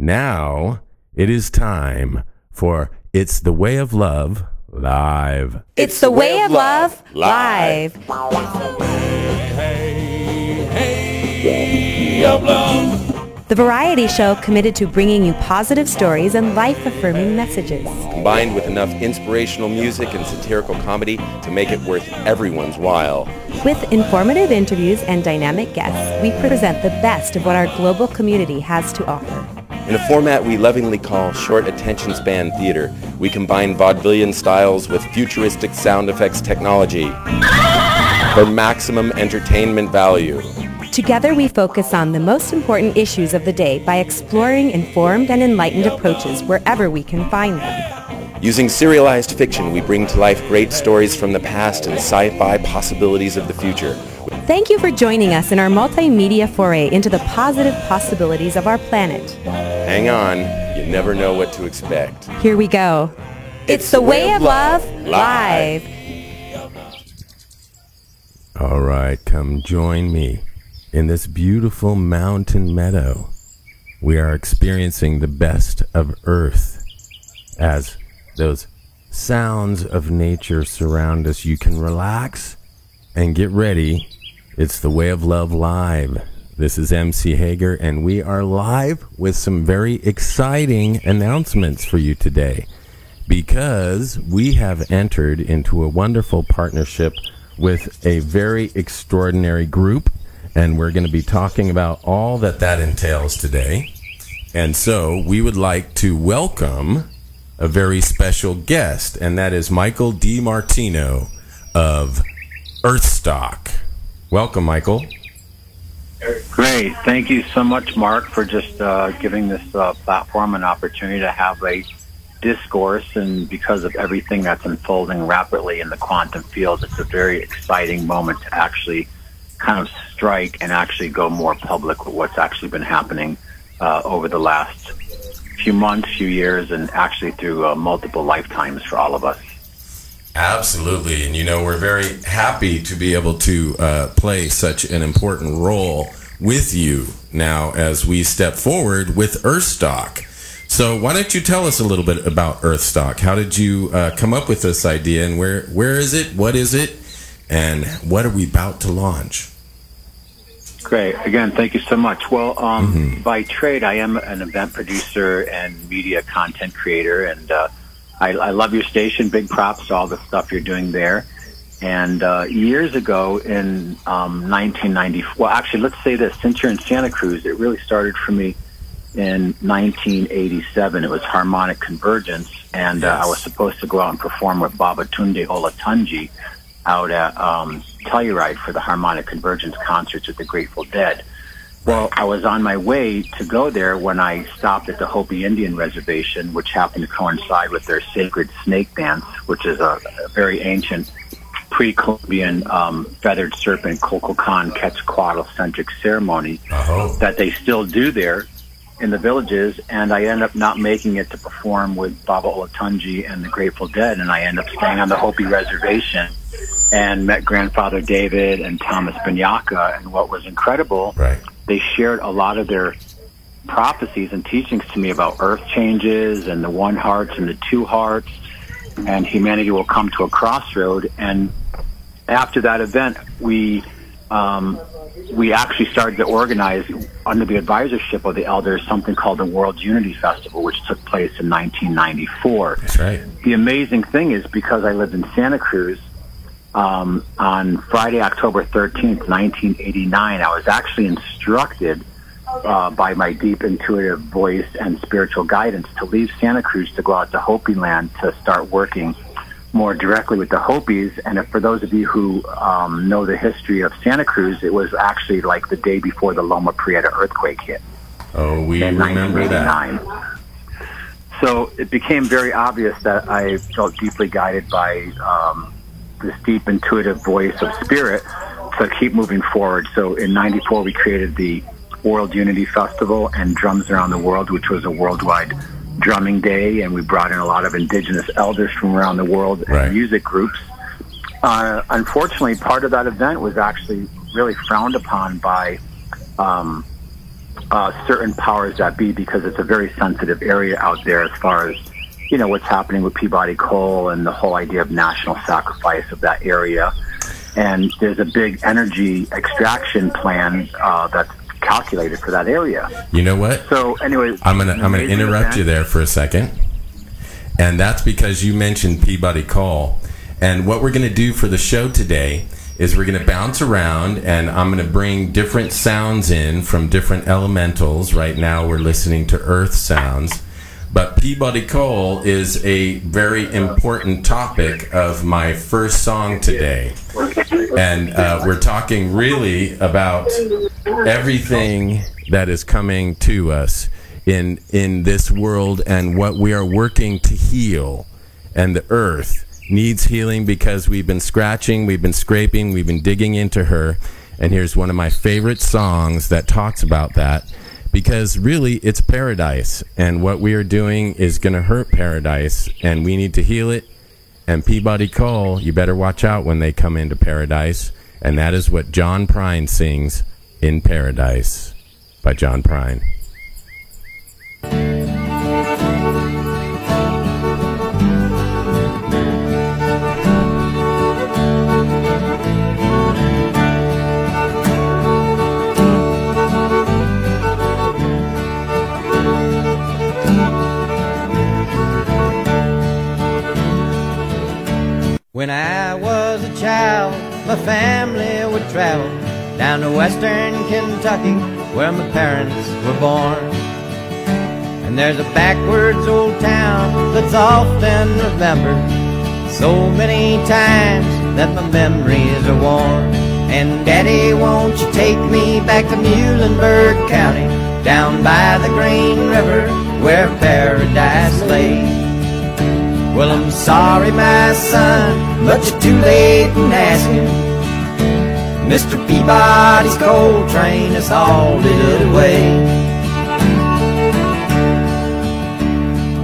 Now it is time for It's the Way of Love Live. It's the way of love live. The variety show committed to bringing you positive stories and life-affirming messages. combined with enough inspirational music and satirical comedy to make it worth everyone's while. With informative interviews and dynamic guests, we present the best of what our global community has to offer. In a format we lovingly call short attention span theater, we combine vaudevillian styles with futuristic sound effects technology for maximum entertainment value. Together, we focus on the most important issues of the day by exploring informed and enlightened approaches wherever we can find them. Using serialized fiction, we bring to life great stories from the past and sci-fi possibilities of the future. Thank you for joining us in our multimedia foray into the positive possibilities of our planet. Hang on, you never know what to expect. Here we go. It's the way of love live. All right, come join me in this beautiful mountain meadow. We are experiencing the best of Earth as those sounds of nature surround us. You can relax and get ready. It's the Way of Love Live. This is MC Hager, and we are live with some very exciting announcements for you today because we have entered into a wonderful partnership with a very extraordinary group, and we're going to be talking about all that that entails today. And so we would like to welcome a very special guest, and that is Michael DiMartino of Earthstock. Welcome, Michael. Great. Thank you so much, Mark, for just uh, giving this uh, platform an opportunity to have a discourse. And because of everything that's unfolding rapidly in the quantum field, it's a very exciting moment to actually kind of strike and actually go more public with what's actually been happening uh, over the last few months, few years, and actually through uh, multiple lifetimes for all of us. Absolutely. And you know, we're very happy to be able to uh, play such an important role with you now as we step forward with Earthstock. So, why don't you tell us a little bit about Earthstock? How did you uh, come up with this idea and where, where is it? What is it? And what are we about to launch? Great. Again, thank you so much. Well, um, by trade, I am an event producer and media content creator, and uh, I, I love your station. Big props to all the stuff you're doing there. And uh, years ago, in um, 1990, well, actually, let's say this: since you're in Santa Cruz, it really started for me in 1987. It was Harmonic Convergence, and uh, I was supposed to go out and perform with Babatunde Olatunji out at um, Telluride for the Harmonic Convergence concerts with the Grateful Dead. Well, I was on my way to go there when I stopped at the Hopi Indian Reservation, which happened to coincide with their sacred snake dance, which is a, a very ancient pre-Columbian um, feathered serpent Kukulkan Quetzalcoatl-centric ceremony Oh, that they still do there in the villages. And I ended up not making it to perform with Baba Olatunji and the Grateful Dead, and I ended up staying on the Hopi Reservation and met Grandfather David and Thomas Banyacya. And what was incredible right. They shared a lot of their prophecies and teachings to me about earth changes and the one hearts and the two hearts and humanity will come to a crossroad and after that event we um, we actually started to organize under the advisorship of the elders something called the World Unity Festival, which took place in 1994 That's right. the amazing thing is because I lived in Santa Cruz um, on Friday, October 13th, 1989, I was actually instructed uh, by my deep intuitive voice and spiritual guidance to leave Santa Cruz to go out to Hopi land to start working more directly with the Hopis. And if, for those of you who um, know the history of Santa Cruz, it was actually like the day before the Loma Prieta earthquake hit Oh, we in remember that. 1989. So it became very obvious that I felt deeply guided by um, this deep intuitive voice of spirit to keep moving forward. So in 94, we created the World Unity Festival and Drums Around the World, which was a worldwide drumming day. And we brought in a lot of indigenous elders from around the world Right. and music groups. Uh, unfortunately, part of that event was actually really frowned upon by um, uh, certain powers that be because it's a very sensitive area out there as far as you know what's happening with Peabody Coal and the whole idea of national sacrifice of that area. And there's a big energy extraction plan uh, that's calculated for that area. You know what? So, anyways, I'm gonna I'm gonna interrupt you there for a second, and that's because you mentioned Peabody Coal, and what we're gonna do for the show today is we're going to bounce around and I'm going to bring different sounds in from different elementals. Right now we're listening to earth sounds. But Peabody Coal is a very important topic of my first song today. And uh, we're talking really about everything that is coming to us in, in this world and what we are working to heal and the earth needs healing because we've been scratching, we've been scraping, we've been digging into her. And here's one of my favorite songs that talks about that because really it's paradise. And what we are doing is going to hurt paradise, and we need to heal it. And Peabody Coal, you better watch out when they come into paradise. And that is what John Prine sings in Paradise by John Prine. When I was a child, my family would travel down to western Kentucky where my parents were born. And there's a backwards old town that's often remembered so many times that my memories are worn. And Daddy, won't you take me back to Muhlenberg County, down by the Green River where paradise lay? Well, I'm sorry, my son, but you're too late in asking. Mr. Peabody's coal train is hauled it away.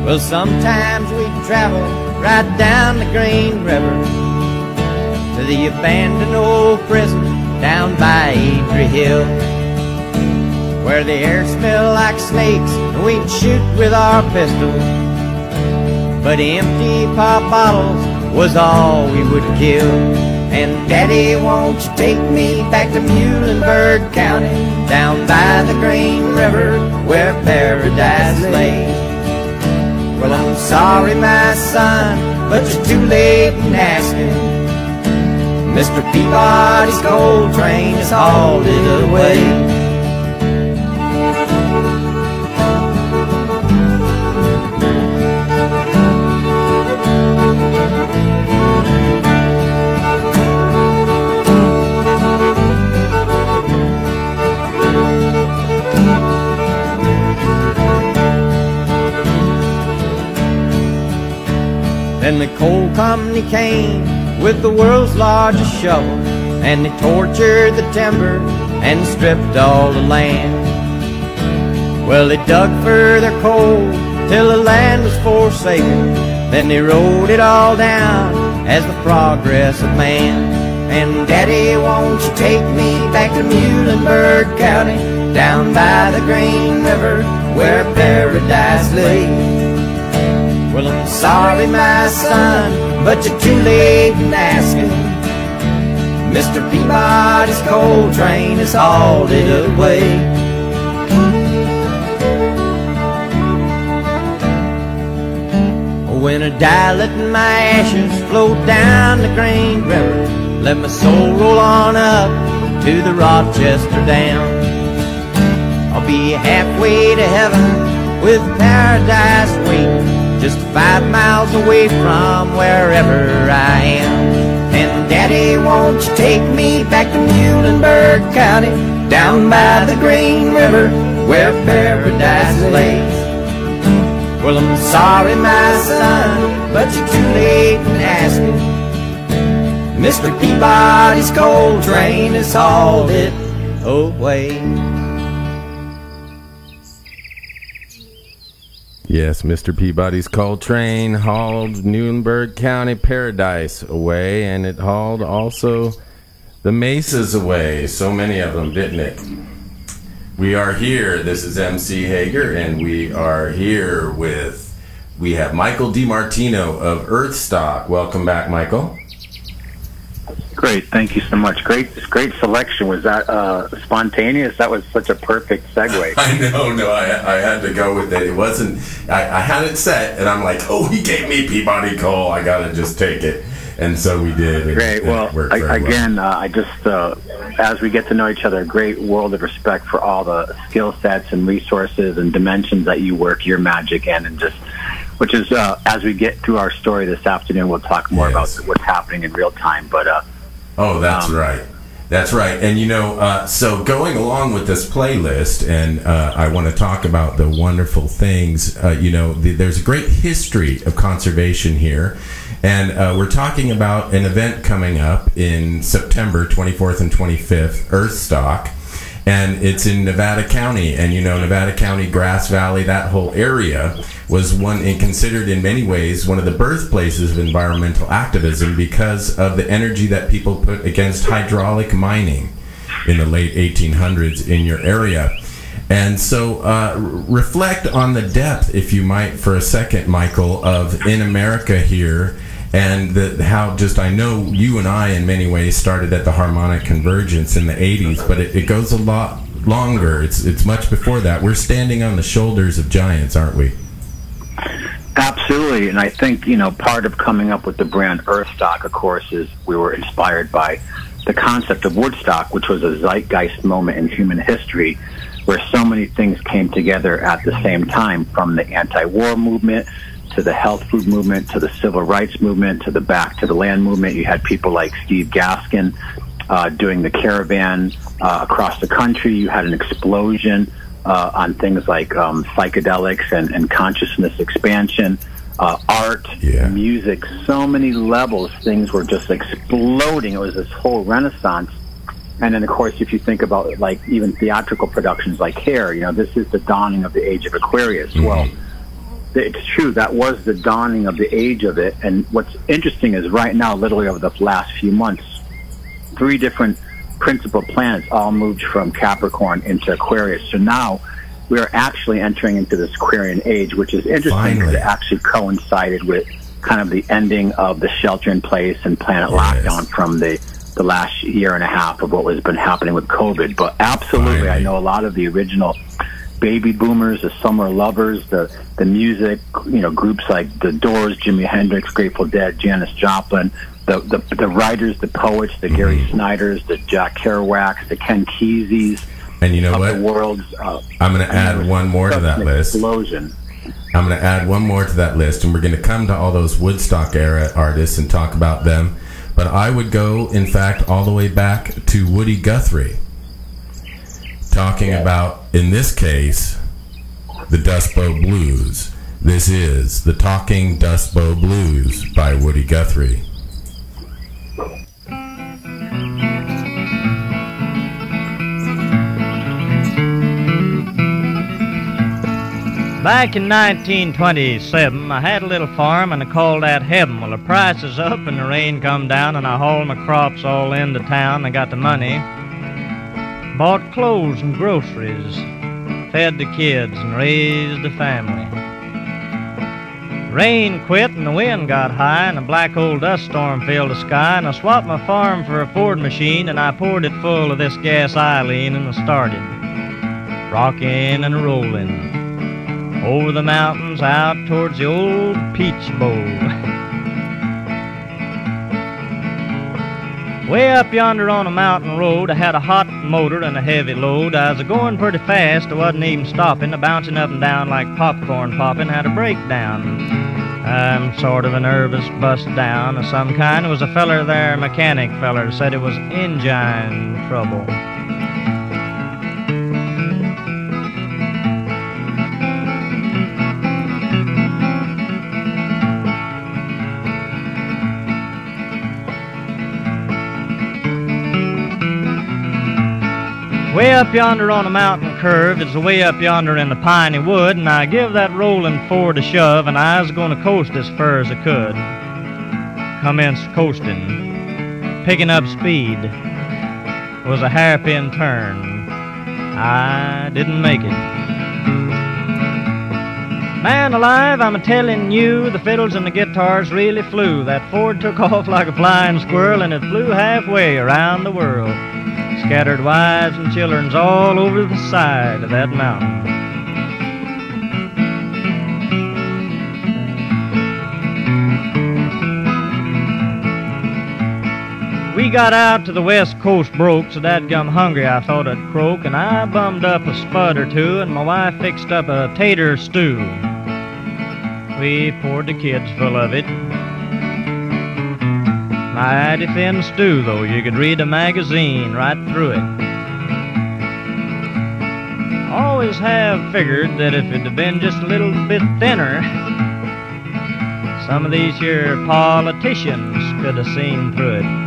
Well, sometimes we travel right down the Green River to the abandoned old prison down by Airdrie Hill, where the air smelled like snakes and we'd shoot with our pistols but empty pop bottles was all we would kill. And Daddy, won't you take me back to Muhlenberg County, down by the Green River where paradise lay? Well, I'm sorry, my son, but you're too late in asking. Mr. Peabody's coal train is hauled it away. The coal company came with the world's largest shovel, and they tortured the timber and stripped all the land. Well, they dug for their coal till the land was forsaken. Then they wrote it all down as the progress of man. And Daddy, won't you take me back to Muhlenberg County, down by the Green River where paradise lay? Well, I'm sorry, my son, but you're too late in asking. Mr. Peabody's coal train has hauled it away. Oh, when I die, let my ashes float down the Green River. Let my soul roll on up to the Rochester Dam. I'll be halfway to heaven with paradise waiting just five miles away from wherever I am. And Daddy, won't you take me back to Muhlenberg County, down by the Green River, where paradise lays? Well, I'm sorry, my son, but you're too late in asking. Mr. Peabody's coal train has hauled it away. Yes, Mr. Peabody's coal train hauled Muhlenberg County Paradise away, and it hauled also the mesas away. So many of them, didn't it? We are here. This is MC Hager, and we are here with we have Michael DiMartino of Earthstock. Welcome back, Michael. Great, thank you so much. Great, great selection. Was that uh, spontaneous? That was such a perfect segue. I know, no, I, I had to go with it. It wasn't. I, I had it set, and I'm like, oh, he gave me Peabody Coal. I gotta just take it and so we did. great. well, I, again, well. uh, I just uh, as we get to know each other, a great world of respect for all the skill sets and resources and dimensions that you work your magic in, and just which is uh, as we get through our story this afternoon, we'll talk more yes. about what's happening in real time. But uh, oh, that's um, right. That's right. And you know, uh, so going along with this playlist, and uh, I want to talk about the wonderful things. Uh, you know, the, there's a great history of conservation here. And uh, we're talking about an event coming up in September 24th and 25th, Earthstock. And it's in Nevada County. And you know, Nevada County, Grass Valley, that whole area was one and considered in many ways one of the birthplaces of environmental activism because of the energy that people put against hydraulic mining in the late 1800s in your area. And so, uh, reflect on the depth, if you might, for a second, Michael, of in America here and the, how just I know you and I in many ways started at the harmonic convergence in the 80s, but it, it goes a lot longer. It's it's much before that. We're standing on the shoulders of giants, aren't we? Absolutely, and I think you know part of coming up with the brand Earthstock, of course, is we were inspired by the concept of Woodstock, which was a zeitgeist moment in human history where so many things came together at the same time, from the anti-war movement to the health food movement, to the civil rights movement, to the back to the land movement. You had people like Steve Gaskin uh, doing the caravan uh, across the country. You had an explosion uh, on things like um, psychedelics and, and, consciousness expansion, uh, art, yeah. music, so many levels. Things were just exploding. It was this whole renaissance. And then, of course, if you think about like even theatrical productions like Hair, you know, this is the dawning of the age of Aquarius. Mm-hmm. Well, it's true. That was the dawning of the age of it. And what's interesting is right now, literally over the last few months, three different principal planets all moved from Capricorn into Aquarius. So now we are actually entering into this Aquarian age, which is interesting because it actually coincided with kind of the ending of the shelter in place and planet yes. lockdown from the the last year and a half of what has been happening with COVID. But absolutely, Finally. I know a lot of the original baby boomers, the summer lovers, the the music, you know, groups like the Doors, Jimi Hendrix, Grateful Dead, Janis Joplin, the the, the writers, the poets, the mm-hmm. Gary Snyders, the Jack Kerouacs, the Ken Keseys. And you know what? The world's. Uh, I'm going to add one more to that list. Explosion. I'm going to add one more to that list, and we're going to come to all those Woodstock era artists and talk about them. But I would go, in fact, all the way back to Woody Guthrie talking yeah. about, in this case, the Dust Bowl Blues. This is the Talking Dust Bowl Blues by Woody Guthrie. Back in 1927, I had a little farm and I called that heaven. Well, the price is up and the rain come down and I hauled my crops all into town. I got the money bought clothes and groceries, fed the kids, and raised the family. Rain quit and the wind got high, and a black old dust storm filled the sky, and I swapped my farm for a Ford machine, and I poured it full of this gasoline, and I started rocking and rolling over the mountains out towards the old Peach Bowl. Way up yonder on a mountain road, I had a hot motor and a heavy load. I was going pretty fast, I wasn't even stopping, bouncing up and down like popcorn popping, had a breakdown. I'm sort of a nervous bust down of some kind. It was a feller there, mechanic feller, said it was engine trouble. Way up yonder on a mountain curve is way up yonder in the piney wood, and I give that rolling Ford a shove, and I was to coast as far as I could. Commenced coasting, picking up speed. Was a hairpin turn. I didn't make it. Man alive, I'm a telling you, the fiddles and the guitars really flew. That Ford took off like a flying squirrel and it flew halfway around the world. Scattered wives and children's all over the side of that mountain. We got out to the west coast broke, so that gum hungry I thought I'd croak, and I bummed up a spud or two, and my wife fixed up a tater stew. We poured the kids full of it. Mighty thin stew, though, you could read a magazine right through it. Always have figured that if it had been just a little bit thinner, some of these here politicians could have seen through it.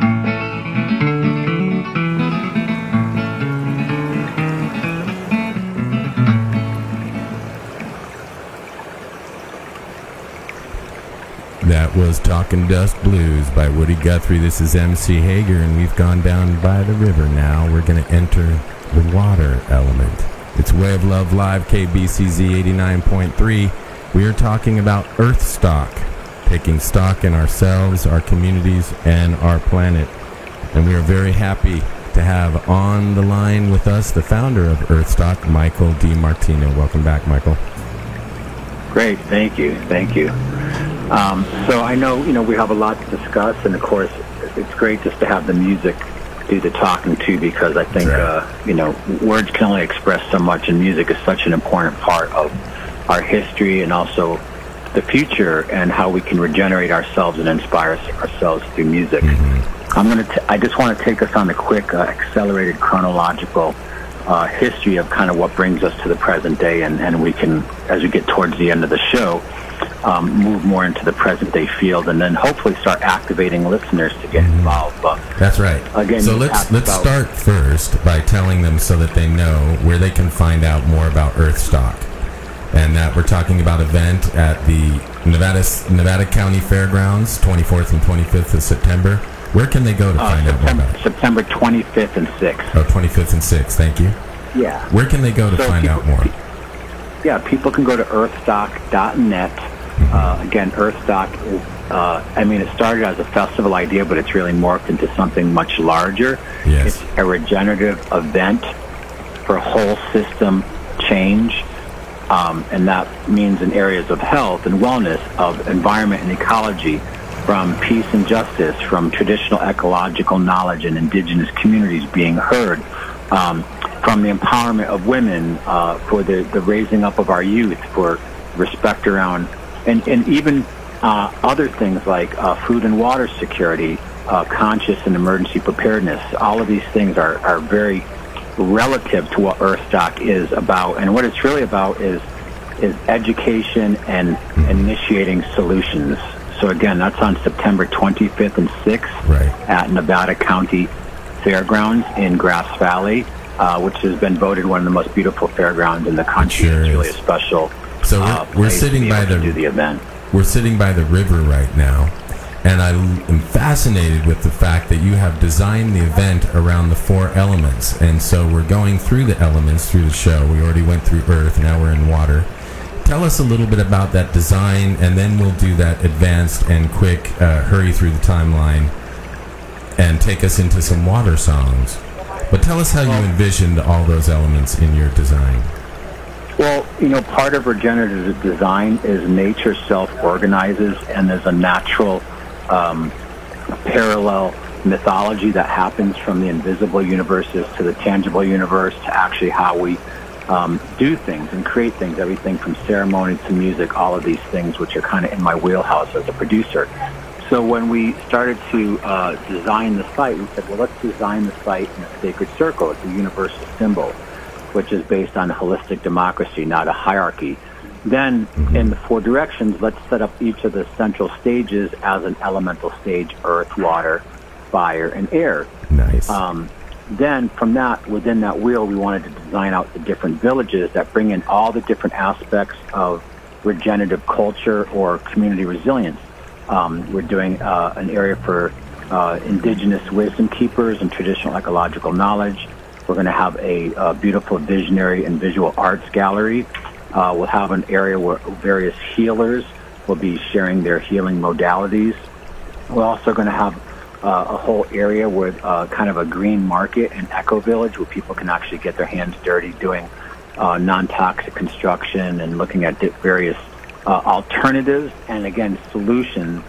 That was Talking Dust Blues by Woody Guthrie. This is MC Hager, and we've gone down by the river now. We're going to enter the water element. It's of Love Live, KBCZ 89.3. We are talking about Earth stock, taking stock in ourselves, our communities, and our planet. And we are very happy to have on the line with us the founder of Earthstock, Michael DiMartino. Welcome back, Michael. Great, thank you, thank you. Um, so I know, you know, we have a lot to discuss, and of course, it's great just to have the music do the talking too, because I think, Right. uh, you know, words can only express so much, and music is such an important part of our history and also the future and how we can regenerate ourselves and inspire ourselves through music. I'm gonna. T- I just want to take us on a quick, uh, accelerated chronological uh, history of kind of what brings us to the present day, and, and we can, as we get towards the end of the show, um, move more into the present day field, and then hopefully start activating listeners to get involved. But That's right. Again, so let's let's about- start first by telling them so that they know where they can find out more about Earthstock, and that we're talking about event at the Nevada Nevada County Fairgrounds, 24th and 25th of September. Where can they go to uh, find out more September, about it? September 25th and 6th. Oh, 25th and 6th. Thank you. Yeah. Where can they go to So find people- out more? Yeah, people can go to earthstock.net. Uh, again, Earthstock is, uh, I mean, it started as a festival idea, but it's really morphed into something much larger. Yes. It's a regenerative event for whole system change. Um, and that means in areas of health and wellness, of environment and ecology, from peace and justice, from traditional ecological knowledge and indigenous communities being heard, um, from the empowerment of women, uh, for the, the raising up of our youth, for respect around, and, and even uh, other things like uh, food and water security, uh, conscious and emergency preparedness. All of these things are, are very relative to what Earthstock is about. And what it's really about is is education and initiating solutions. So again, that's on September 25th and 6th Right. at Nevada County Fairgrounds in Grass Valley, uh, which has been voted one of the most beautiful fairgrounds in the country. sure it's really is. a special. So we're- uh, we're sitting by the- the event. We're sitting by the river right now, and I am fascinated with the fact that you have designed the event around the four elements. And so we're going through the elements through the show. We already went through earth, now we're in water. Tell us a little bit about that design, and then we'll do that advanced and quick uh, hurry through the timeline and take us into some water songs. But tell us how you envisioned all those elements in your design. Well, you know, part of regenerative design is nature self-organizes, and there's a natural um, parallel mythology that happens from the invisible universes to the tangible universe to actually how we um, do things and create things, everything from ceremony to music, all of these things, which are kind of in my wheelhouse as a producer. So when we started to uh, design the site, we said, well, let's design the site in a sacred circle. It's a universal symbol, which is based on holistic democracy, not a hierarchy. Then, in the four directions, let's set up each of the central stages as an elemental stage: earth, water, fire, and air. Nice. Um, then from that, within that wheel, we wanted to design out the different villages that bring in all the different aspects of regenerative culture or community resilience. Um, we're doing uh, an area for uh, indigenous wisdom keepers and traditional ecological knowledge. We're going to have a, a beautiful visionary and visual arts gallery. Uh, we'll have an area where various healers will be sharing their healing modalities. We're also going to have uh, a whole area with uh, kind of a green market and eco village where people can actually get their hands dirty doing uh, non-toxic construction and looking at various uh, alternatives and again solutions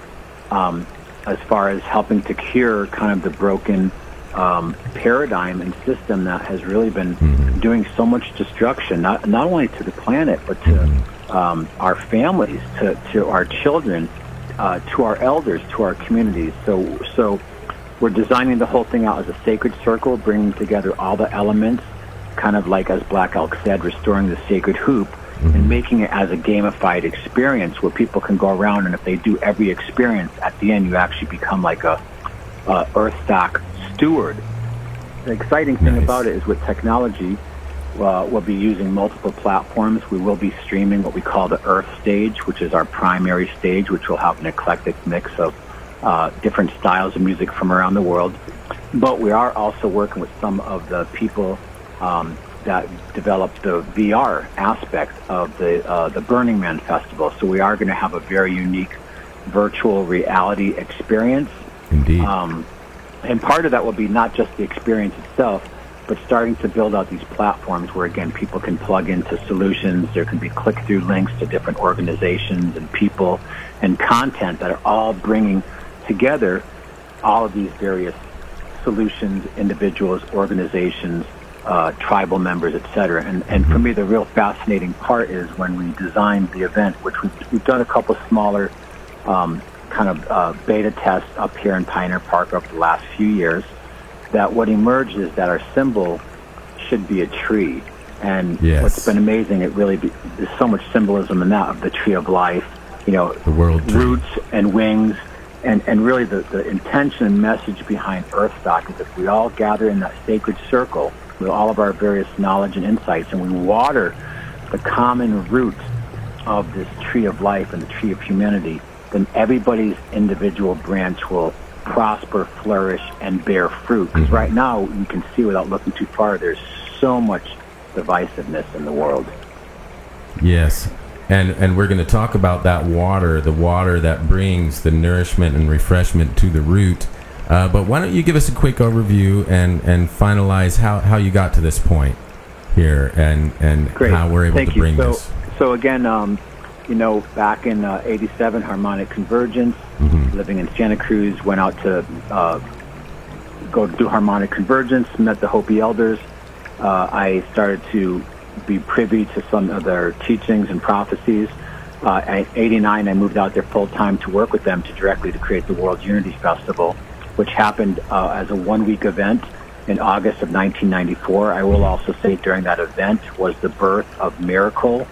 um, as far as helping to cure kind of the broken um, paradigm and system that has really been mm-hmm. doing so much destruction, not not only to the planet but to mm-hmm. um, our families, to to our children, uh, to our elders, to our communities. So so we're designing the whole thing out as a sacred circle, bringing together all the elements, kind of like as Black Elk said, restoring the sacred hoop. Mm-hmm. And making it as a gamified experience where people can go around and if they do every experience, at the end you actually become like a, a Earthstock steward. The exciting thing nice. about it is with technology, uh, we'll be using multiple platforms. We will be streaming what we call the Earth stage, which is our primary stage, which will have an eclectic mix of uh, different styles of music from around the world. But we are also working with some of the people um, that developed the VR aspect of the uh, the Burning Man festival. So we are going to have a very unique virtual reality experience. Indeed. Um, and part of that will be not just the experience itself, but starting to build out these platforms where, again, people can plug into solutions. There can be click through links to different organizations and people and content that are all bringing together all of these various solutions, individuals, organizations, uh, tribal members, etc. And, and for me, the real fascinating part is when we designed the event, which we've, we've done a couple smaller um, kind of uh, beta tests up here in Pioneer Park over the last few years that what emerged is that our symbol should be a tree. And yes. what's been amazing, it really be, there's so much symbolism in that of the tree of life, you know, the world roots and wings. And, and really the, the intention and message behind Earthstock is if we all gather in that sacred circle with all of our various knowledge and insights and we water the common root of this tree of life and the tree of humanity, then everybody's individual branch will prosper, flourish, and bear fruit. Because mm-hmm. right now, you can see without looking too far, there's so much divisiveness in the world. Yes. And, and we're going to talk about that water, the water that brings the nourishment and refreshment to the root. Uh, but why don't you give us a quick overview and, and finalize how, how you got to this point here and, and how we're able Thank to bring so, this? So, again, um, you know, back in uh, 87, Harmonic Convergence, mm-hmm. living in Santa Cruz, went out to uh, go do Harmonic Convergence, met the Hopi elders. Uh, I started to be privy to some of their teachings and prophecies. Uh, at 89, I moved out there full time to work with them to directly to create the World Unity Festival, which happened uh, as a one week event in August of 1994. I will also say during that event was the birth of Miracle,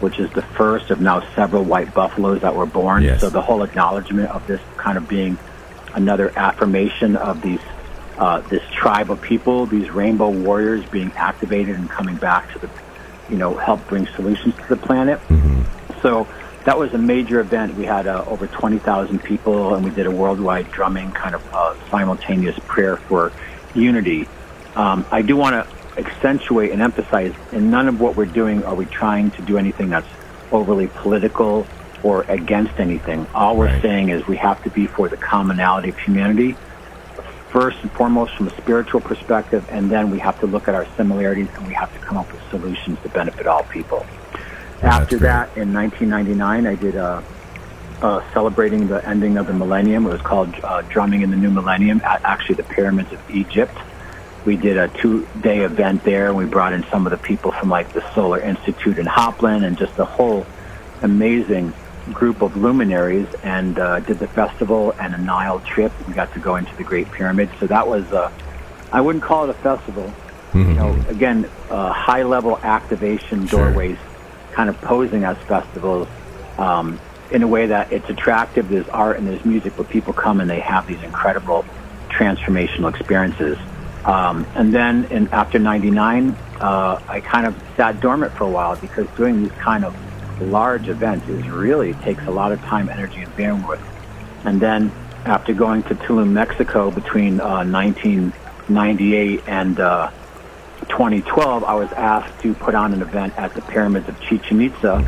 which is the first of now several white buffaloes that were born. Yes. So the whole acknowledgement of this kind of being another affirmation of these uh, this tribe of people, these rainbow warriors being activated and coming back to the, you know, help bring solutions to the planet. Mm-hmm. So that was a major event. We had uh, over 20,000 people, and we did a worldwide drumming kind of uh, simultaneous prayer for unity. Um, I do want to accentuate and emphasize in none of what we're doing are we trying to do anything that's overly political or against anything. All we're right. saying is we have to be for the commonality of humanity, first and foremost from a spiritual perspective, and then we have to look at our similarities and we have to come up with solutions to benefit all people. After that, in 1999, I did a, a, celebrating the ending of the millennium. It was called uh, Drumming in the New Millennium at actually the pyramids of Egypt we did a two-day event there. And we brought in some of the people from like the Solar Institute in Hopland and just a whole amazing group of luminaries and uh, did the festival and a Nile trip. We got to go into the Great Pyramid. So that was, uh, I wouldn't call it a festival. Mm-hmm. You know, again, uh, high-level activation doorways sure. Kind of posing as festivals um, in a way that it's attractive. There's art and there's music, but people come and they have these incredible transformational experiences. Um, and then in, after 99, uh, I kind of sat dormant for a while because doing these kind of large events is really takes a lot of time, energy, and bandwidth. And then after going to Tulum, Mexico between uh, 1998 and uh, 2012, I was asked to put on an event at the pyramids of Chichen Itza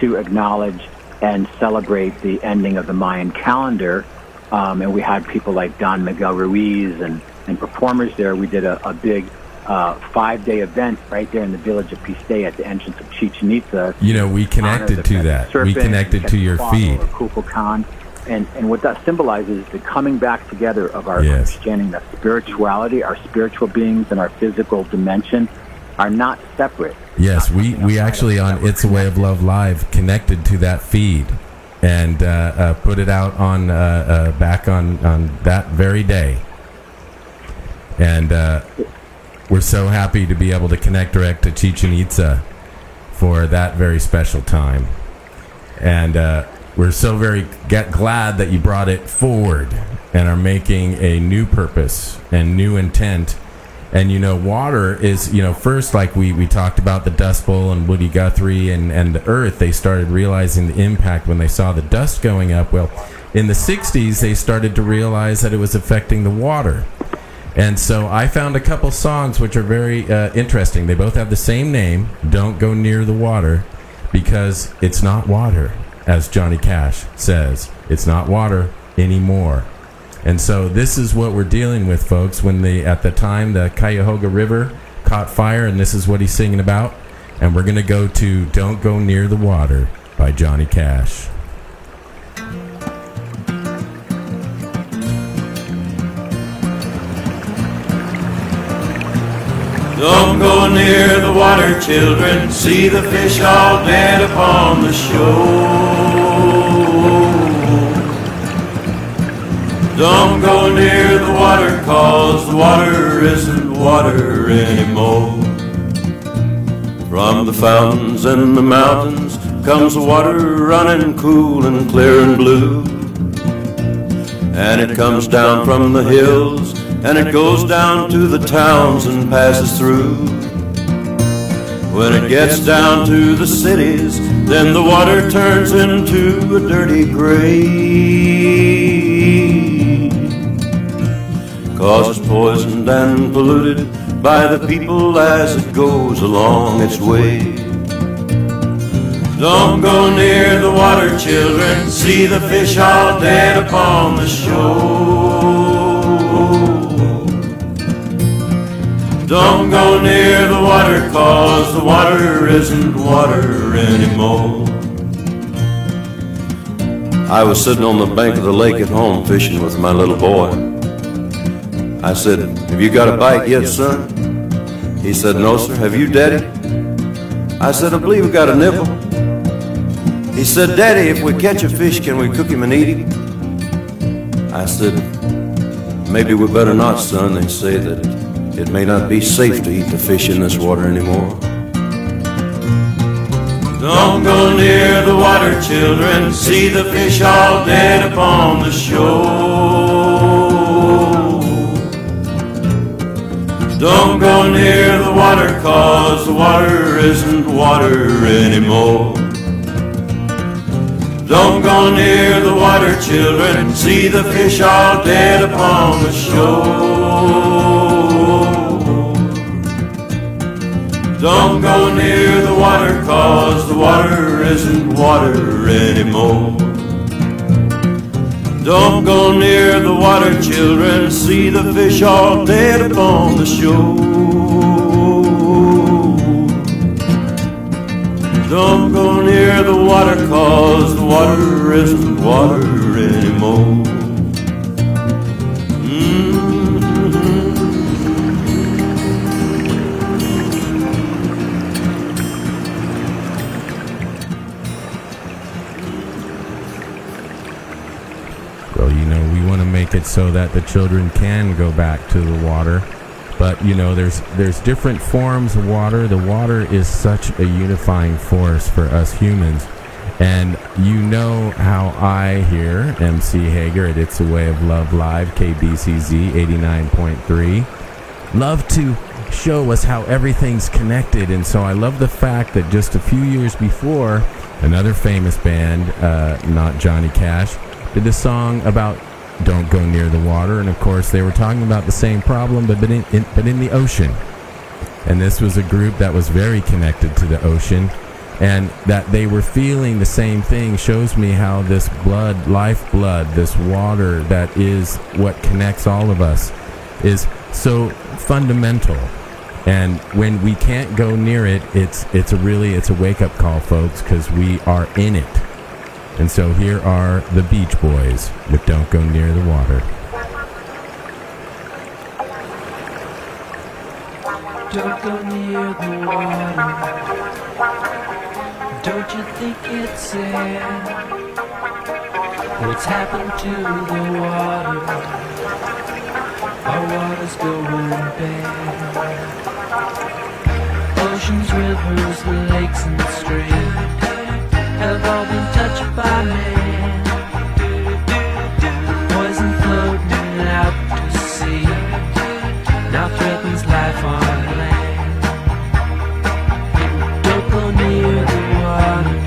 to acknowledge and celebrate the ending of the Mayan calendar. Um, and we had people like Don Miguel Ruiz and, and performers there. We did a, a big uh, five day event right there in the village of Pisté at the entrance of Chichen Itza. You know, we connected to that. We connected to your feed. Kukulkan. And, and what that symbolizes is the coming back together of our Yes. understanding that spirituality, our spiritual beings, and our physical dimension are not separate. Yes, Not we, we actually on It's a Way of. Love Live connected to that feed and uh, uh, put it out on uh, uh, back on, on that very day. And uh, we're so happy to be able to connect direct to Chichen Itza for that very special time. And uh, we're so very glad that you brought it forward and are making a new purpose and new intent. And you know, water is you know first like we we talked about the Dust Bowl and Woody Guthrie and and the Earth. They started realizing the impact when they saw the dust going up. Well, in the '60s, they started to realize that it was affecting the water. And so I found a couple songs which are very uh, interesting. They both have the same name, Don't Go Near the Water, because it's not water, as Johnny Cash says. It's not water anymore. And so this is what we're dealing with, folks. When the at the time the Cuyahoga River caught fire, and this is what he's singing about. And we're gonna go to "Don't Go Near the Water" by Johnny Cash. Don't go near the water, children. See the fish all dead upon the shore. Don't go near the water, cause the water isn't water anymore. From the fountains and the mountains comes the water running cool and clear and blue. And it comes down from the hills and it goes down to the towns and passes through. When it gets down to the cities, then the water turns into a dirty gray. Cause it's poisoned and polluted by the people as it goes along its way. Don't go near the water, children. See the fish all dead upon the shore. Don't go near the water, cause the water isn't water anymore. I was sitting on the bank of the lake at home fishing with my little boy. I said, Have you got a bite yet, son? He said, No, sir. Have you, Daddy? I said, I believe we got a nibble. He said, Daddy, if we catch a fish, can we cook him and eat him? I said, Maybe we better not, son. They say that it may not be safe to eat the fish in this water anymore. Don't go near the water, children. See the fish all dead upon the shore. Don't go near the water, cause the water isn't water anymore. Don't go near the water, children. See the fish all dead upon the shore. Don't go near the water, cause the water isn't water anymore. Don't go near the water, children. See the fish all dead upon the shore. Don't go near the water, cause the water isn't water anymore. So that the children can go back to the water. But you know, there's there's different forms of water. The water is such a unifying force for us humans. And you know how I here, MC Hager at It's a Way of Love Live, KBCZ 89.3, love to show us how everything's connected. And so I love the fact that just a few years before, another famous band, uh, not Johnny Cash, did a song about don't go near the water. And of course, they were talking about the same problem, but, in, in, but in the ocean. and this was a group that was very connected to the ocean and that they were feeling the same thing shows me how this blood lifeblood this water that is what connects all of us is so fundamental and when we can't go near it it's it's a really it's a wake up call folks cuz we are in it and so here are the beach boys but don't go near the water Don't go near the water. Don't you think it's sad? What's happened to the water? Our water's going bad. Oceans, rivers, lakes, and streams have all been touched by man. Floating out to sea now threatens life on land. Don't go near the water.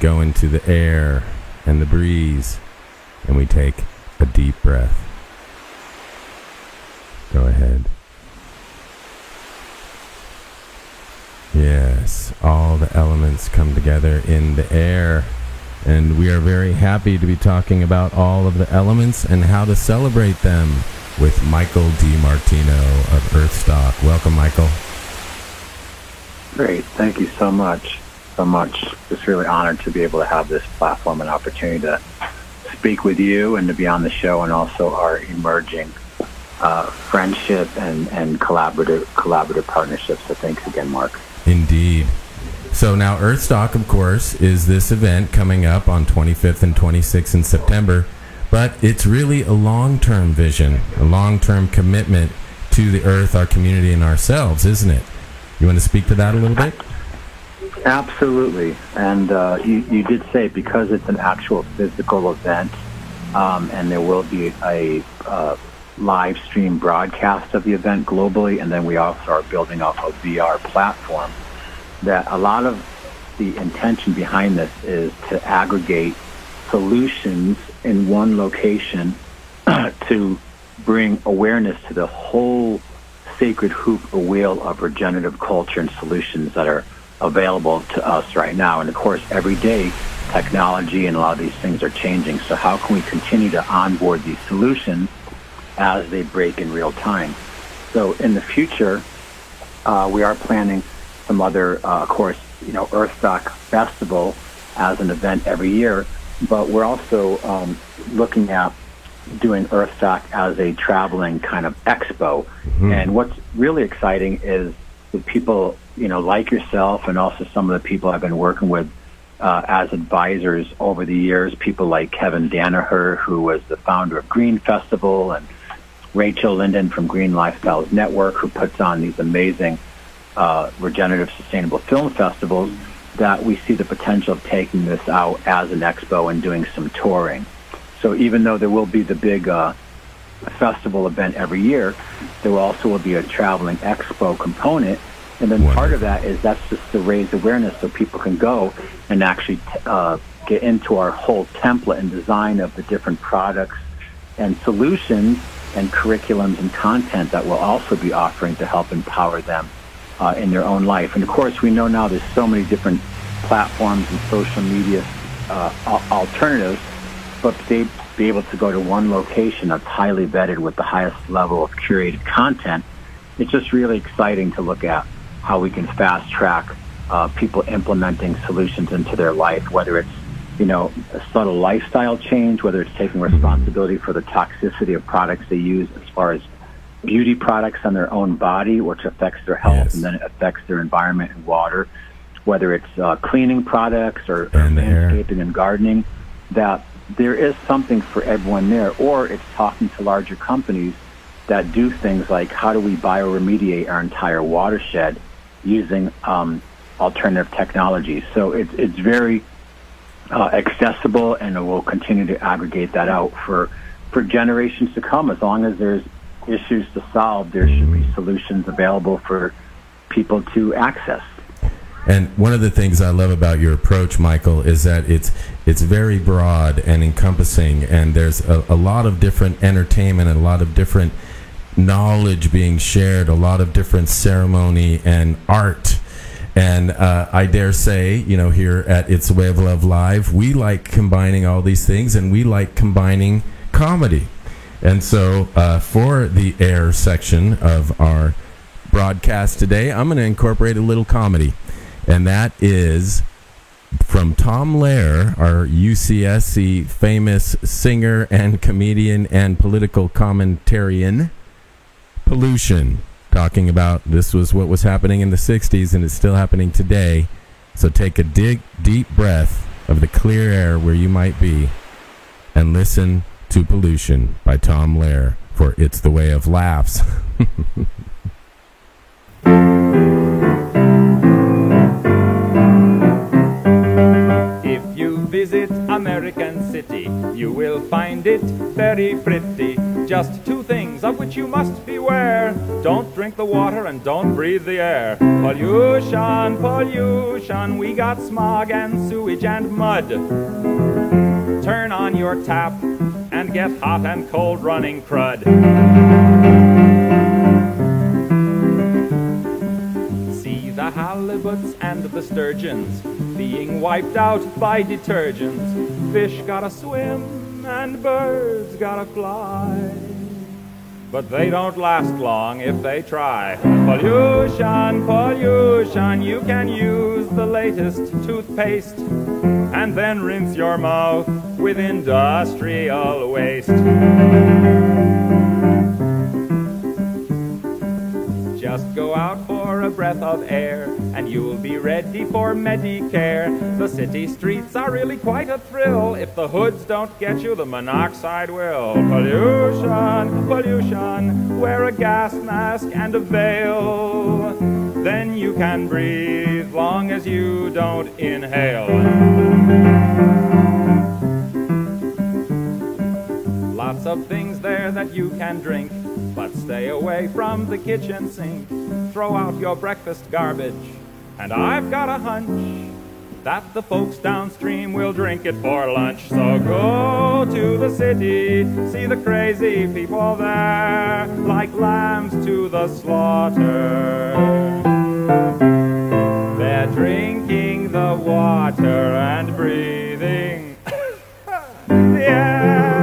Go into the air and the breeze and we take a deep breath. Go ahead. Yes, all the elements come together in the air. And we are very happy to be talking about all of the elements and how to celebrate them with Michael DiMartino of Earthstock. Welcome, Michael. Great. Thank you so much. So much. Just really honored to be able to have this platform and opportunity to speak with you and to be on the show and also our emerging uh, friendship and, and collaborative collaborative partnerships. So thanks again, Mark. Indeed. So now Earthstock, of course, is this event coming up on 25th and 26th in September, but it's really a long-term vision, a long-term commitment to the Earth, our community, and ourselves, isn't it? You want to speak to that a little bit? Absolutely. And uh, you, you did say because it's an actual physical event, um, and there will be a uh, live stream broadcast of the event globally, and then we also are building off a VR platform. That a lot of the intention behind this is to aggregate solutions in one location to bring awareness to the whole sacred hoop wheel of regenerative culture and solutions that are available to us right now. And of course, every day, technology and a lot of these things are changing. So how can we continue to onboard these solutions as they break in real time? So in the future, uh, we are planning some other, uh, of course, you know, Earthstock Festival as an event every year, but we're also um, looking at doing Earthstock as a traveling kind of expo. And what's really exciting is the people, you know, like yourself and also some of the people I've been working with uh, as advisors over the years, people like Kevin Danaher, who was the founder of Green Festival, and Rachel Linden from Green Lifestyles Network, who puts on these amazing uh, regenerative sustainable film festivals, that we see the potential of taking this out as an expo and doing some touring. So even though there will be the big uh, festival event every year, there also will be a traveling expo component. And then part of that is that's just to raise awareness so people can go and actually uh, get into our whole template and design of the different products and solutions and curriculums and content that we'll also be offering to help empower them uh, in their own life. And of course, we know now there's so many different platforms and social media uh, alternatives, but they be able to go to one location that's highly vetted with the highest level of curated content. It's just really exciting to look at how we can fast track uh, people implementing solutions into their life, whether it's you know a subtle lifestyle change, whether it's taking responsibility for the toxicity of products they use as far as beauty products on their own body, which affects their health Yes. and then it affects their environment and water, whether it's uh, cleaning products or, or And landscaping and gardening, that there is something for everyone there, or it's talking to larger companies that do things like how do we bioremediate our entire watershed using um, alternative technologies. So it's it's very uh, accessible, and it will continue to aggregate that out for for generations to come. As long as there's issues to solve, there should be solutions available for people to access. And one of the things I love about your approach, Michael, is that it's it's very broad and encompassing, and there's a, a lot of different entertainment and a lot of different knowledge being shared, a lot of different ceremony and art. And uh, I dare say, you know, here at It's a Way of Love Live, we like combining all these things, and we like combining comedy. And so, uh, for the air section of our broadcast today, I'm going to incorporate a little comedy. And that is from Tom Lehrer, our UCSC famous singer and comedian and political commentarian, Pollution. Talking about this was what was happening in the 60s and it's still happening today. So take a dig, deep breath of the clear air where you might be and listen to Pollution by Tom Lehrer for It's the Way of Laughs. you will find it very pretty. Just two things of which you must beware. Don't drink the water and don't breathe the air. Pollution, pollution, we got smog and sewage and mud. Turn on your tap and get hot and cold running crud. The halibuts and the sturgeons being wiped out by detergents. Fish gotta swim and birds gotta fly. But they don't last long if they try. Pollution, pollution, you can use the latest toothpaste and then rinse your mouth with industrial waste. Just go out for a breath of air and you'll be ready for Medicare. The city streets are really quite a thrill. If the hoods don't get you, the monoxide will. Pollution, pollution, wear a gas mask and a veil. Then you can breathe long as you don't inhale. Lots of things there that you can drink, but stay away from the kitchen sink. Throw out your breakfast garbage, and I've got a hunch that the folks downstream will drink it for lunch. So go to the city, see the crazy people there, like lambs to the slaughter. They're drinking the water and breathing the air.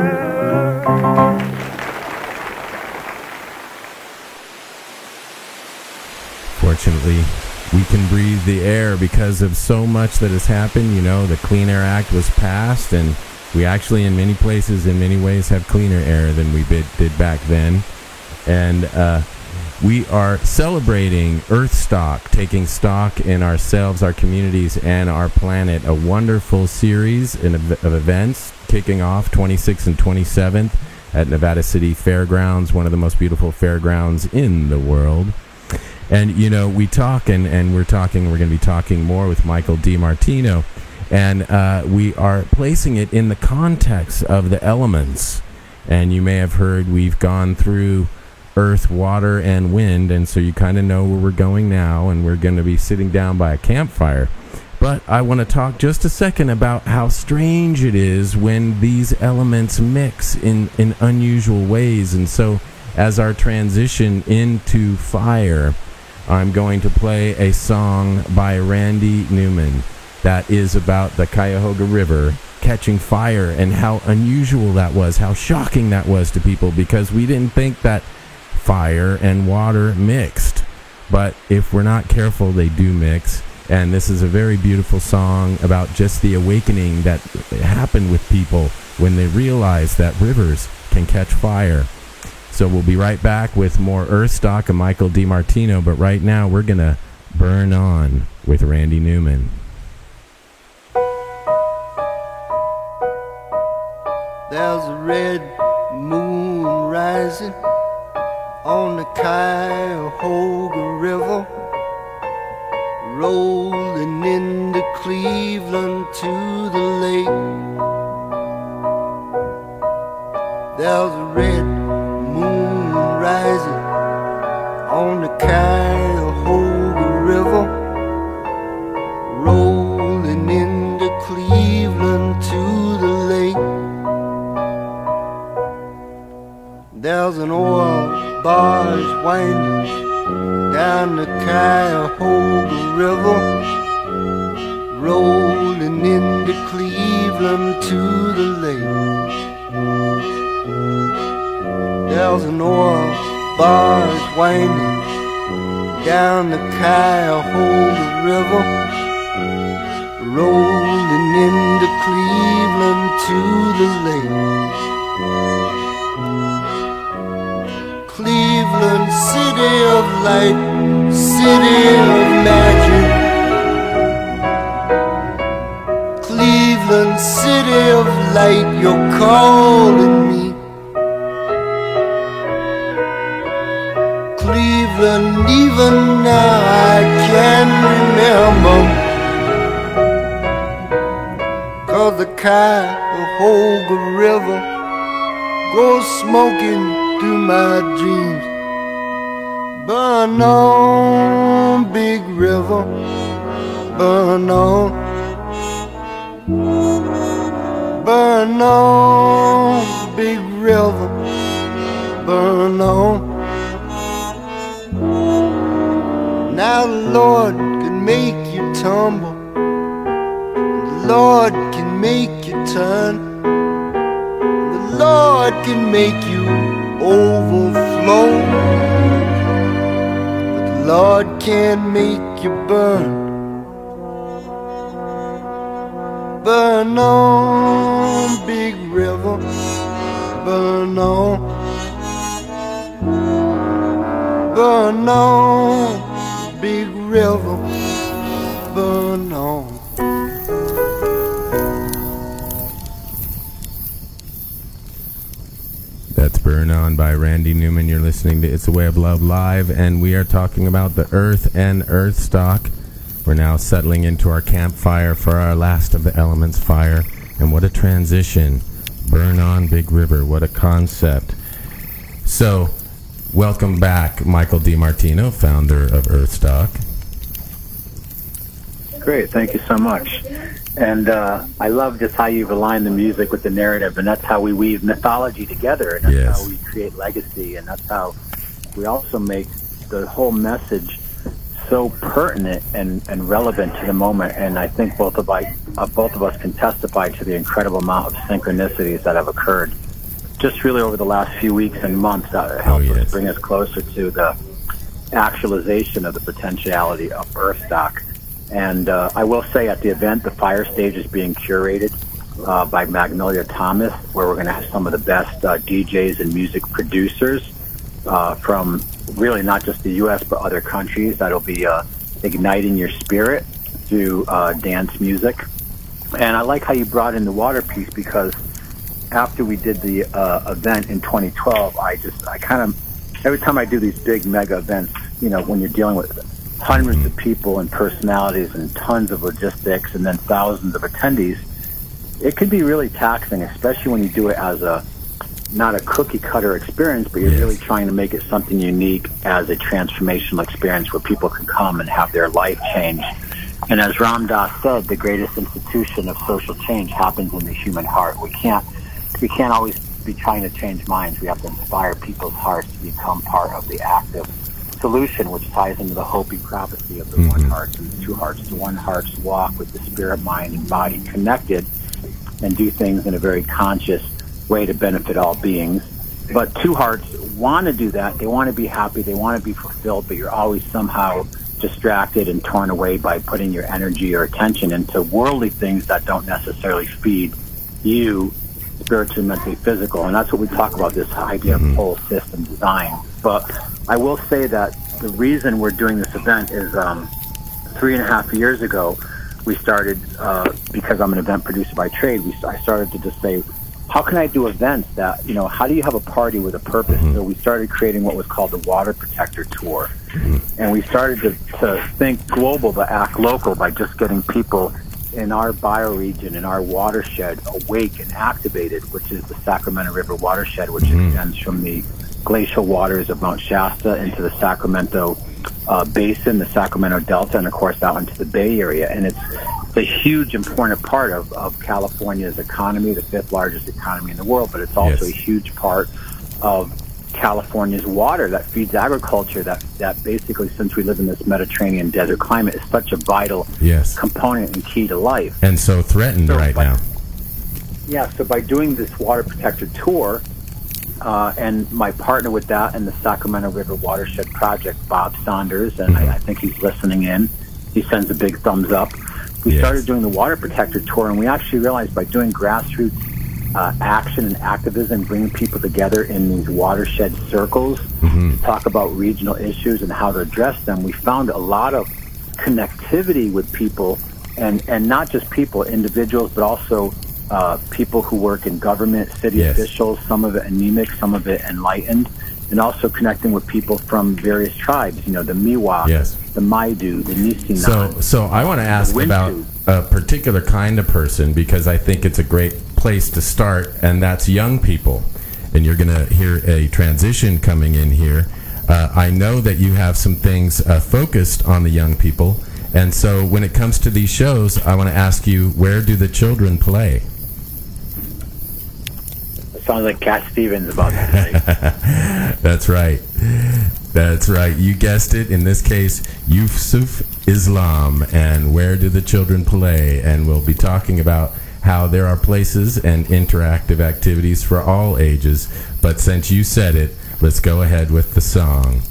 We can breathe the air because of so much that has happened. You know, the Clean Air Act was passed, and We actually, in many places, in many ways, have cleaner air than we did, back then. And uh, we are celebrating Earth Stock, taking stock in ourselves, our communities, and our planet. A wonderful series of events kicking off 26th and 27th at Nevada City Fairgrounds, one of the most beautiful fairgrounds in the world. And, you know, we talk, and, and we're talking, we're going to be talking more with Michael DiMartino. And uh, we are placing it in the context of the elements. And you may have heard we've gone through earth, water, and wind. And so you kind of know where we're going now. And we're going to be sitting down by a campfire. But I want to talk just a second about how strange it is when these elements mix in, in unusual ways. And so, as our transition into fire, I'm going to play a song by Randy Newman that is about the Cuyahoga River catching fire and how unusual that was, how shocking that was to people because we didn't think that fire and water mixed. But if we're not careful, they do mix. And this is a very beautiful song about just the awakening that happened with people when they realized that rivers can catch fire. So we'll be right back with more Earth Stock and Michael DiMartino. But right now, we're going to burn on with Randy Newman. There's a red moon rising on the Cuyahoga River, rolling into Cleveland to the lake. There's a red rising on the Cuyahoga River, rolling into Cleveland to the lake. There's an oil barge winding down the Cuyahoga River, rolling into Cleveland to the lake. There's and oil bars winding down the Cuyahoga River, rolling into Cleveland to the lake. Cleveland, city of light, city of magic. Cleveland, city of light, you're calling me. Cleveland, even now I can remember. Cause the Cuyahoga River goes smoking through my dreams. Burn on, big river, burn on. Burn on, big river, burn on. Now the Lord can make you tumble, the Lord can make you turn, the Lord can make you overflow. But the Lord can make you burn. Burn on, big river, burn on. Burn on, river, burn on. That's Burn On by Randy Newman. You're listening to It's a Way of Love Live, and we are talking about the Earth and Earth Stock. We're now settling into our campfire for our last of the elements fire. And what a transition. Burn On Big River. What a concept. So, welcome back, Michael DiMartino, founder of Earthstock. Great, thank you so much. And uh, I love just how you've aligned the music with the narrative, and that's how we weave mythology together, and that's Yes. how we create legacy, and that's how we also make the whole message so pertinent and, and relevant to the moment. And I think both of I, uh, both of us can testify to the incredible amount of synchronicities that have occurred just really over the last few weeks and months that help us bring us closer to the actualization of the potentiality of Earthstock. And uh, I will say at the event, the fire stage is being curated uh, by Magnolia Thomas, where we're going to have some of the best uh, DJs and music producers uh, from really not just the U.S. but other countries. That'll be uh, igniting your spirit through dance music. And I like how you brought in the water piece because after we did the uh, event in 2012, I just I kind of every time I do these big mega events, you know, when you're dealing with hundreds of people and personalities and tons of logistics and then thousands of attendees, it can be really taxing, especially when you do it as a not a cookie cutter experience, but you're Yes. really trying to make it something unique as a transformational experience where people can come and have their life change. And as Ram Dass said, the greatest institution of social change happens in the human heart. We can't we can't always be trying to change minds. We have to inspire people's hearts to become part of the active solution, which ties into the Hopi prophecy of the one mm-hmm. heart and the two hearts. The one heart's walk with the spirit, mind, and body connected and do things in a very conscious way to benefit all beings. But two hearts want to do that. They want to be happy. They want to be fulfilled, but you're always somehow distracted and torn away by putting your energy or attention into worldly things that don't necessarily feed you spiritually, mentally, physical. And that's what we talk about this idea of mm-hmm. whole system design. But I will say that the reason we're doing this event is um, three and a half years ago, we started, uh, because I'm an event producer by trade, we, I started to just say, how can I do events that, you know, how do you have a party with a purpose? So we started creating what was called the Water Protector Tour. And we started to, to think global but act local by just getting people in our bioregion, in our watershed, awake and activated, which is the Sacramento River watershed, which extends from the glacial waters of Mount Shasta into the Sacramento uh, Basin, the Sacramento Delta, and of course out into the Bay Area. And it's, it's a huge, important part of, of California's economy, the fifth largest economy in the world, but it's also Yes. a huge part of California's water that feeds agriculture. That that basically, since we live in this Mediterranean desert climate, is such a vital Yes. component and key to life. And so threatened So, right but- now. Yeah, so by doing this water protector tour, uh, and my partner with that and the Sacramento River Watershed Project, Bob Saunders, and I, I think he's listening in. He sends a big thumbs up. We Yes. started doing the water protector tour, and we actually realized by doing grassroots uh, action and activism, bringing people together in these watershed circles to talk about regional issues and how to address them, we found a lot of connectivity with people, and and not just people, individuals, but also uh, people who work in government, city Yes. officials. Some of it anemic, some of it enlightened, and also connecting with people from various tribes. You know, the Miwok, Yes. the Maidu, the Nisenan. So, so I want to ask about a particular kind of person because I think it's a great place to start, and that's young people. And you're going to hear a transition coming in here. Uh, I know that you have some things uh, focused on the young people, and so when it comes to these shows, I want to ask you, where do the children play? Sounds like Cat Stevens about say. That's right. That's right. You guessed it. In this case, Yusuf Islam. And where do the children play? And we'll be talking about how there are places and interactive activities for all ages. But since you said it, let's go ahead with the song.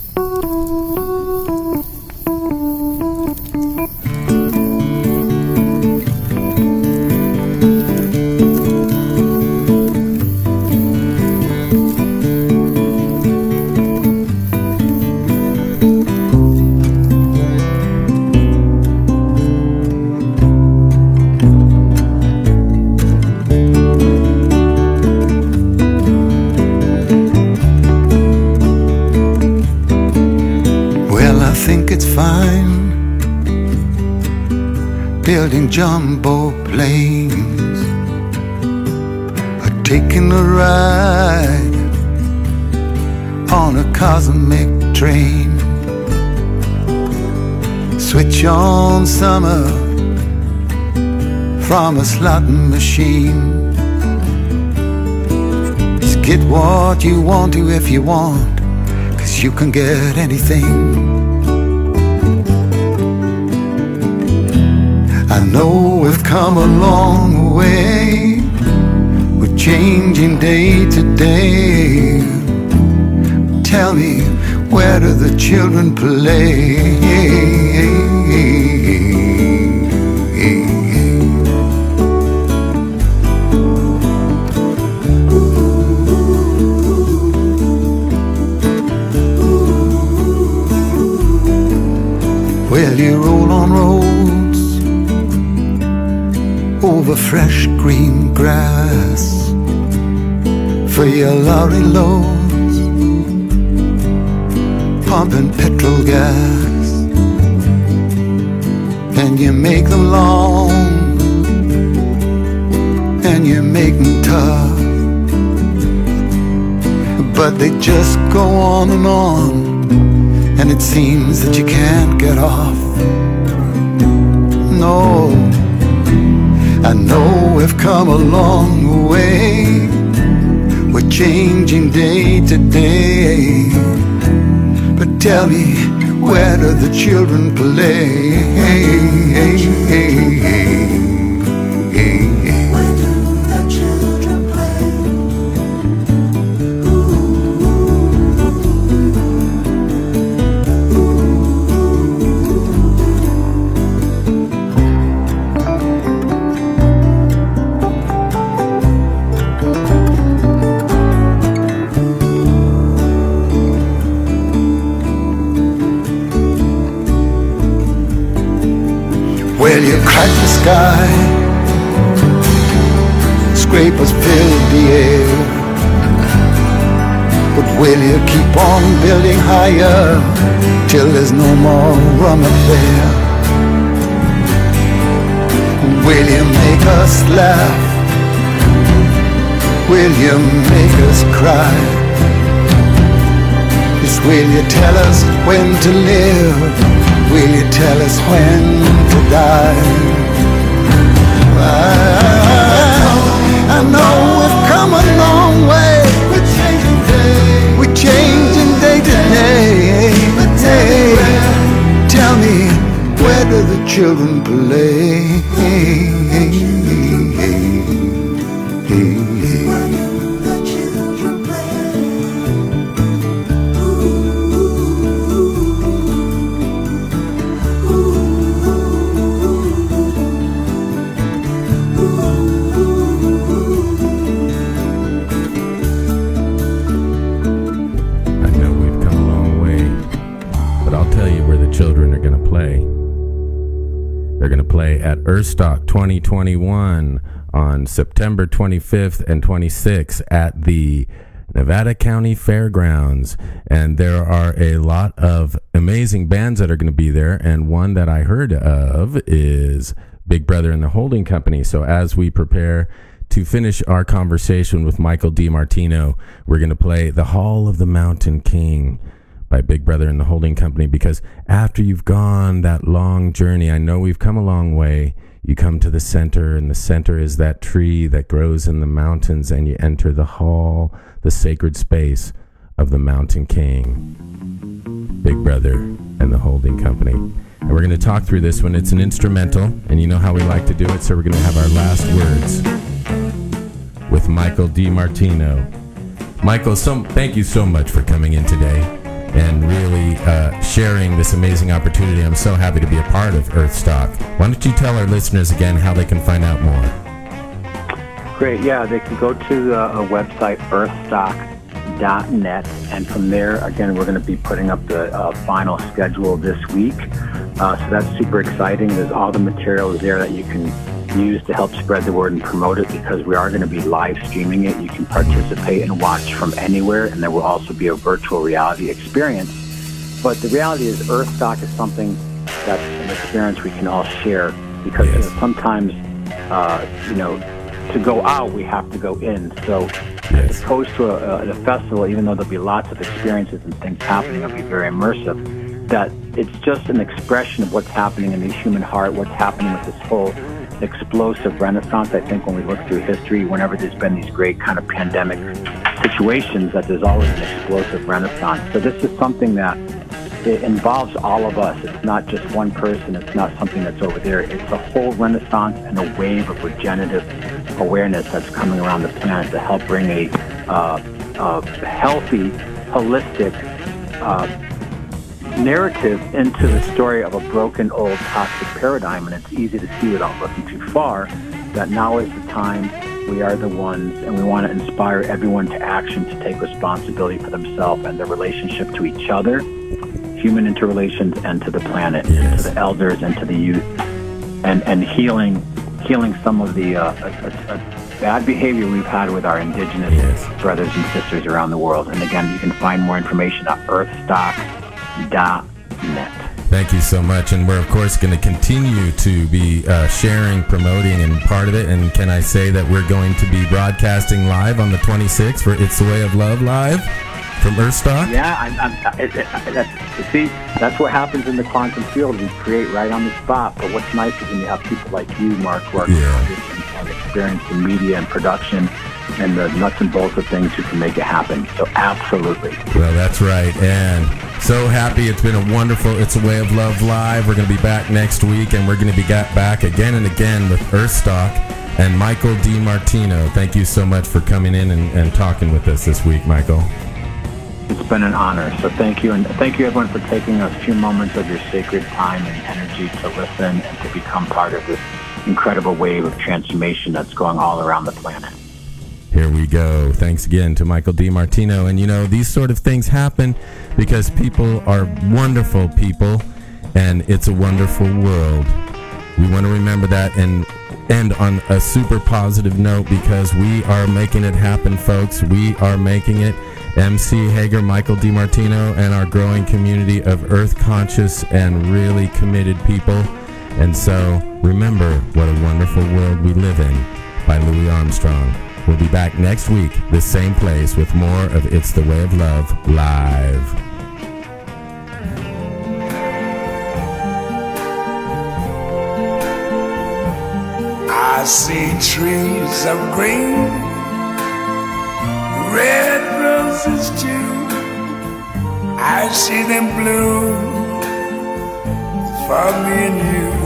You can get anything. I know we've come a long way. We're changing day to day. Tell me, where do the children play? Well, you roll on roads? Over fresh green grass for your lorry loads, pumping petrol gas, and you make them long. And you make them tough, but they just go on and on and it seems that you can't get off. No, I know we've come a long way. We're changing day to day. But tell me, where do the children play? You make us cry? Yes, will you tell us when to live? Will you tell us when to die? I, I know we've come a long way. We're changing day. We're changing day to day. Tell me, where do the children September 25th and 26th at the Nevada County Fairgrounds. And there are a lot of amazing bands that are going to be there. And one that I heard of is Big Brother and the Holding Company. So as we prepare to finish our conversation with Michael DiMartino, we're going to play The Hall of the Mountain King by Big Brother and the Holding Company because after you've gone that long journey, I know we've come a long way. You come to the center, and the center is that tree that grows in the mountains, and you enter the hall, the sacred space of the Mountain King, Big Brother and the Holding Company. And we're going to talk through this one. It's an instrumental, and you know how we like to do it, so we're going to have our last words with Michael DiMartino. Michael, so, thank you so much for coming in today and really uh, sharing this amazing opportunity. I'm so happy to be a part of Earthstock. Why don't you tell our listeners again how they can find out more? Great. Yeah, they can go to uh, a website, earthstock.net, and from there, again, we're going to be putting up the uh, final schedule this week. Uh, so that's super exciting. There's all the materials there that you can use to help spread the word and promote it because we are going to be live streaming it. You can participate and watch from anywhere, and there will also be a virtual reality experience. But the reality is, Earthstock is something that's an experience we can all share because you know, sometimes, uh, you know, to go out, we have to go in. So, as opposed to a, a, a festival, even though there'll be lots of experiences and things happening, it'll be very immersive. That it's just an expression of what's happening in the human heart, what's happening with this whole explosive renaissance. I think when we look through history, whenever there's been these great kind of pandemic situations, that there's always an explosive renaissance. So this is something that it involves all of us. It's not just one person. It's not something that's over there. It's a whole renaissance and a wave of regenerative awareness that's coming around the planet to help bring a, uh, a healthy, holistic uh, narrative into the story of a broken old toxic paradigm. And it's easy to see without looking too far that now is the time we are the ones and we want to inspire everyone to action to take responsibility for themselves and their relationship to each other, human interrelations, and to the planet, and to the elders and to the youth. And, and healing healing some of the uh, uh, uh, bad behavior we've had with our indigenous brothers and sisters around the world. And again, you can find more information at earthstock.net. Thank you so much. And we're, of course, going to continue to be uh, sharing, promoting, and part of it. And can I say that we're going to be broadcasting live on the 26th for It's the Way of Love Live from Earthstock? Yeah, I'm, I'm, it, that's, see, that's what happens in the quantum field. We create right on the spot. But what's nice is when you have people like you, Mark, who are Yeah. And experience in media and production and the nuts and bolts of things who can make it happen. So absolutely. Well, that's right. And so happy. It's been a wonderful It's a Way of Love Live. We're going to be back next week, and we're going to be back again and again with Earthstock and Michael DiMartino. Thank you so much for coming in and, and talking with us this week, Michael. It's been an honor. So thank you. And thank you, everyone, for taking a few moments of your sacred time and energy to listen and to become part of this incredible wave of transformation that's going all around the planet. Here we go. Thanks again to Michael DiMartino. And you know, these sort of things happen because people are wonderful people and it's a wonderful world. We want to remember that and end on a super positive note because we are making it happen, folks. We are making it. MC Hager, Michael DiMartino, and our growing community of earth conscious and really committed people. And so remember what a wonderful world we live in by Louis Armstrong. We'll be back next week, the same place, with more of It's the Way of Love live. I see trees of green, red roses too. I see them bloom for me and you.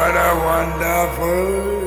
what a wonderful